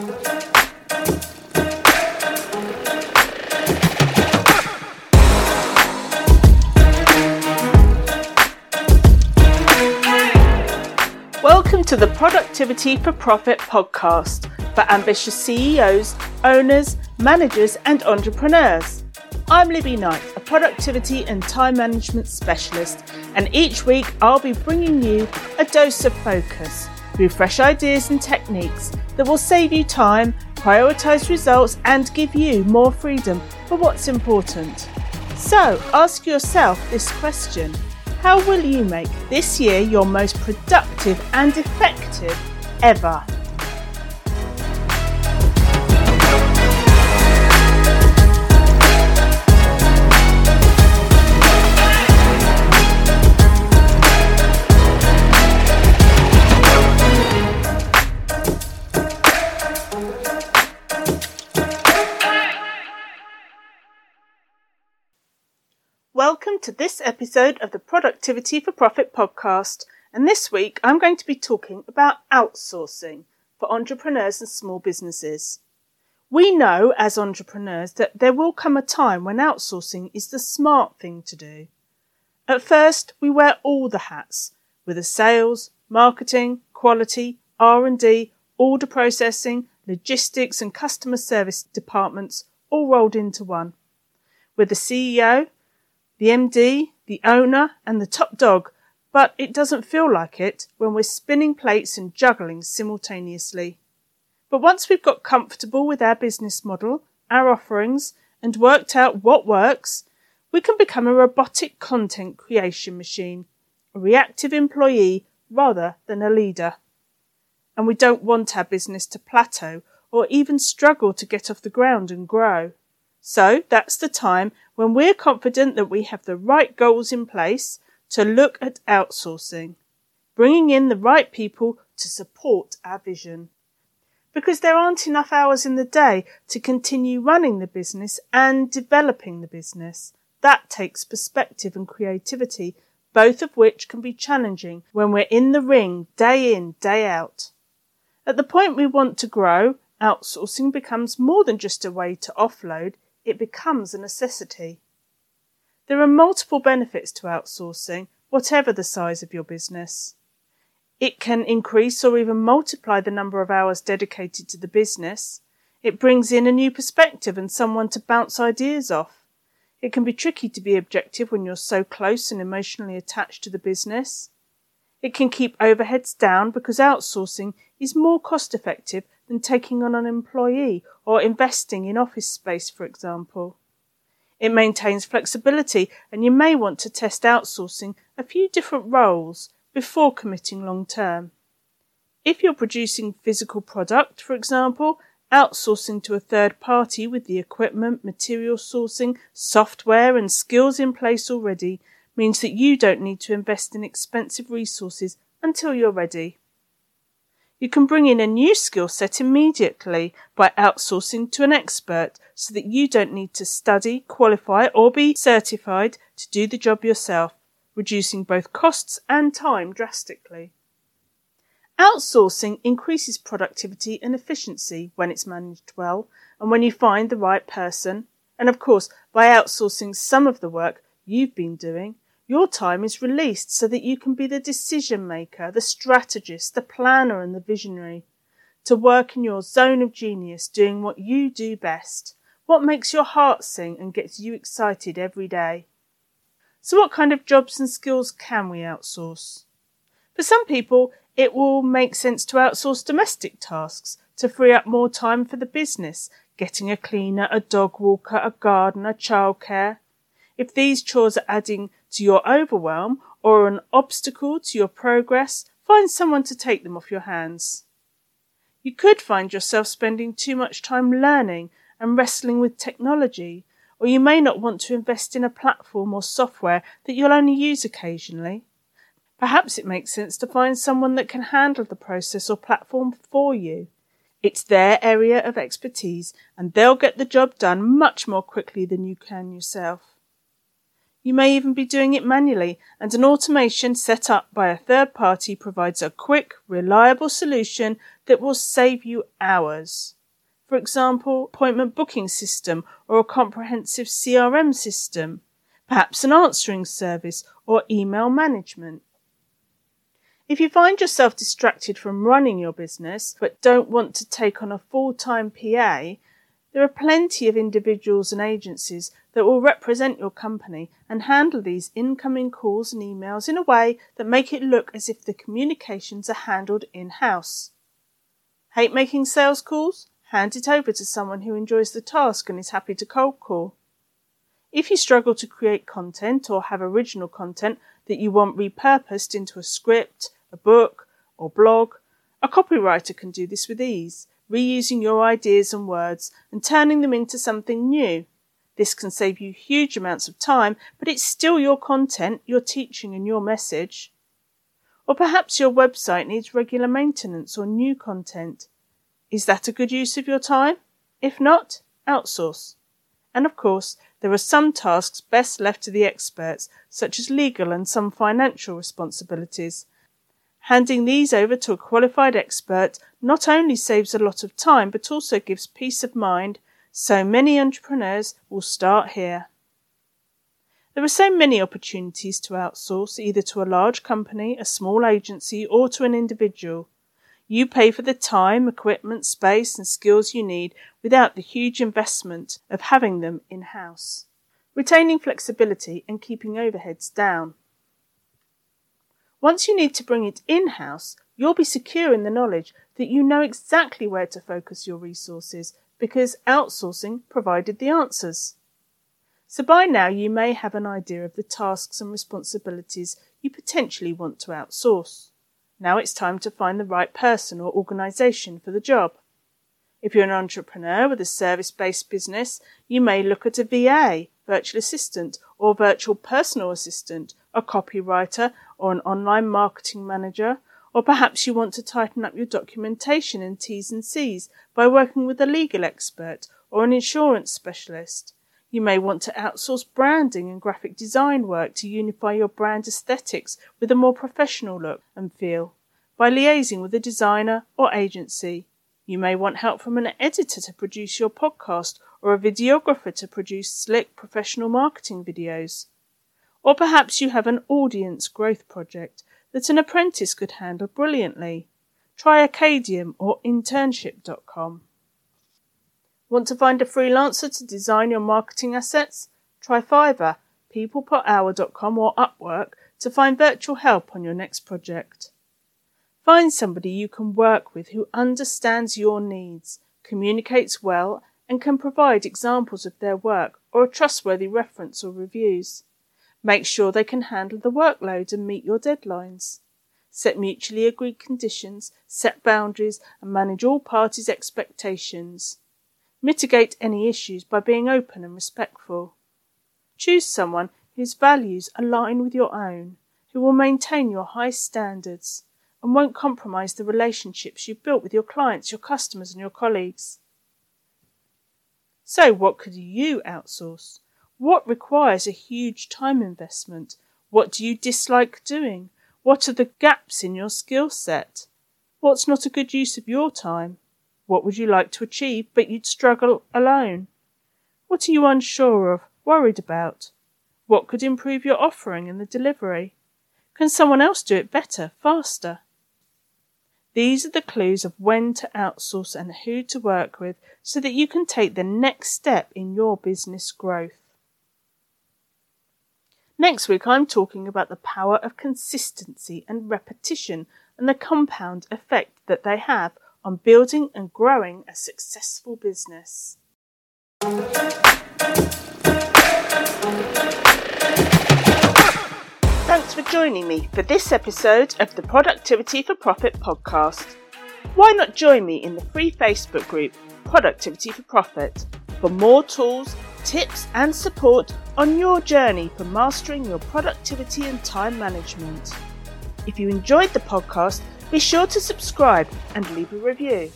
Welcome to the Productivity for Profit podcast for ambitious CEOs, owners, managers, and entrepreneurs. I'm Libby Knight, a productivity and time management specialist, and each week I'll be bringing you a dose of focus through fresh ideas and techniques that will save you time, prioritize results, and give you more freedom for what's important. So ask yourself this question How will you make this year your most productive and effective ever? Welcome to this episode of the Productivity for Profit podcast. And this week I'm going to be talking about outsourcing for entrepreneurs and small businesses. We know as entrepreneurs that there will come a time when outsourcing is the smart thing to do. At first, we wear all the hats with the sales, marketing, quality, R&D, order processing, logistics and customer service departments all rolled into one. With the CEO, the MD, the owner, and the top dog, but it doesn't feel like it when we're spinning plates and juggling simultaneously. But once we've got comfortable with our business model, our offerings, and worked out what works, we can become a robotic content creation machine, a reactive employee rather than a leader. And we don't want our business to plateau or even struggle to get off the ground and grow. So that's the time when we're confident that we have the right goals in place to look at outsourcing, bringing in the right people to support our vision. Because there aren't enough hours in the day to continue running the business and developing the business. That takes perspective and creativity, both of which can be challenging when we're in the ring day in, day out. At the point we want to grow, outsourcing becomes more than just a way to offload, it becomes a necessity. There are multiple benefits to outsourcing, whatever the size of your business. It can increase or even multiply the number of hours dedicated to the business. It brings in a new perspective and someone to bounce ideas off. It can be tricky to be objective when you're so close and emotionally attached to the business. It can keep overheads down because outsourcing is more cost effective than taking on an employee or investing in office space, for example. It maintains flexibility and you may want to test outsourcing a few different roles before committing long term. If you're producing physical product, for example, outsourcing to a third party with the equipment, material sourcing, software and skills in place already means that you don't need to invest in expensive resources until you're ready. You can bring in a new skill set immediately by outsourcing to an expert so that you don't need to study, qualify, or be certified to do the job yourself, reducing both costs and time drastically. Outsourcing increases productivity and efficiency when it's managed well and when you find the right person. And of course, by outsourcing some of the work you've been doing, your time is released so that you can be the decision maker, the strategist, the planner, and the visionary. To work in your zone of genius, doing what you do best, what makes your heart sing and gets you excited every day. So, what kind of jobs and skills can we outsource? For some people, it will make sense to outsource domestic tasks to free up more time for the business, getting a cleaner, a dog walker, a gardener, childcare. If these chores are adding to your overwhelm or an obstacle to your progress, find someone to take them off your hands. You could find yourself spending too much time learning and wrestling with technology, or you may not want to invest in a platform or software that you'll only use occasionally. Perhaps it makes sense to find someone that can handle the process or platform for you. It's their area of expertise and they'll get the job done much more quickly than you can yourself. You may even be doing it manually, and an automation set up by a third party provides a quick, reliable solution that will save you hours. For example, appointment booking system or a comprehensive CRM system, perhaps an answering service or email management. If you find yourself distracted from running your business but don't want to take on a full-time PA, there are plenty of individuals and agencies that will represent your company and handle these incoming calls and emails in a way that make it look as if the communications are handled in-house. Hate making sales calls? Hand it over to someone who enjoys the task and is happy to cold call. If you struggle to create content or have original content that you want repurposed into a script, a book, or blog, a copywriter can do this with ease, reusing your ideas and words and turning them into something new this can save you huge amounts of time, but it's still your content, your teaching, and your message. Or perhaps your website needs regular maintenance or new content. Is that a good use of your time? If not, outsource. And of course, there are some tasks best left to the experts, such as legal and some financial responsibilities. Handing these over to a qualified expert not only saves a lot of time, but also gives peace of mind so many entrepreneurs will start here. There are so many opportunities to outsource either to a large company, a small agency, or to an individual. You pay for the time, equipment, space, and skills you need without the huge investment of having them in house, retaining flexibility and keeping overheads down. Once you need to bring it in house, you'll be secure in the knowledge that you know exactly where to focus your resources because outsourcing provided the answers. So by now you may have an idea of the tasks and responsibilities you potentially want to outsource. Now it's time to find the right person or organisation for the job. If you're an entrepreneur with a service based business, you may look at a VA, virtual assistant, or virtual personal assistant, a copywriter, or an online marketing manager, or perhaps you want to tighten up your documentation and T's and C's by working with a legal expert or an insurance specialist. You may want to outsource branding and graphic design work to unify your brand aesthetics with a more professional look and feel by liaising with a designer or agency. You may want help from an editor to produce your podcast or a videographer to produce slick professional marketing videos. Or perhaps you have an audience growth project that an apprentice could handle brilliantly. Try Acadium or internship.com. Want to find a freelancer to design your marketing assets? Try Fiverr, peopleperhour.com or Upwork to find virtual help on your next project. Find somebody you can work with who understands your needs, communicates well, and can provide examples of their work or a trustworthy reference or reviews. Make sure they can handle the workload and meet your deadlines. Set mutually agreed conditions, set boundaries, and manage all parties' expectations. Mitigate any issues by being open and respectful. Choose someone whose values align with your own, who will maintain your high standards and won't compromise the relationships you've built with your clients, your customers, and your colleagues. So, what could you outsource? What requires a huge time investment? What do you dislike doing? What are the gaps in your skill set? What's not a good use of your time? What would you like to achieve but you'd struggle alone? What are you unsure of, worried about? What could improve your offering and the delivery? Can someone else do it better, faster? These are the clues of when to outsource and who to work with so that you can take the next step in your business growth. Next week, I'm talking about the power of consistency and repetition and the compound effect that they have on building and growing a successful business. Thanks for joining me for this episode of the Productivity for Profit podcast. Why not join me in the free Facebook group Productivity for Profit for more tools tips and support on your journey for mastering your productivity and time management. If you enjoyed the podcast, be sure to subscribe and leave a review.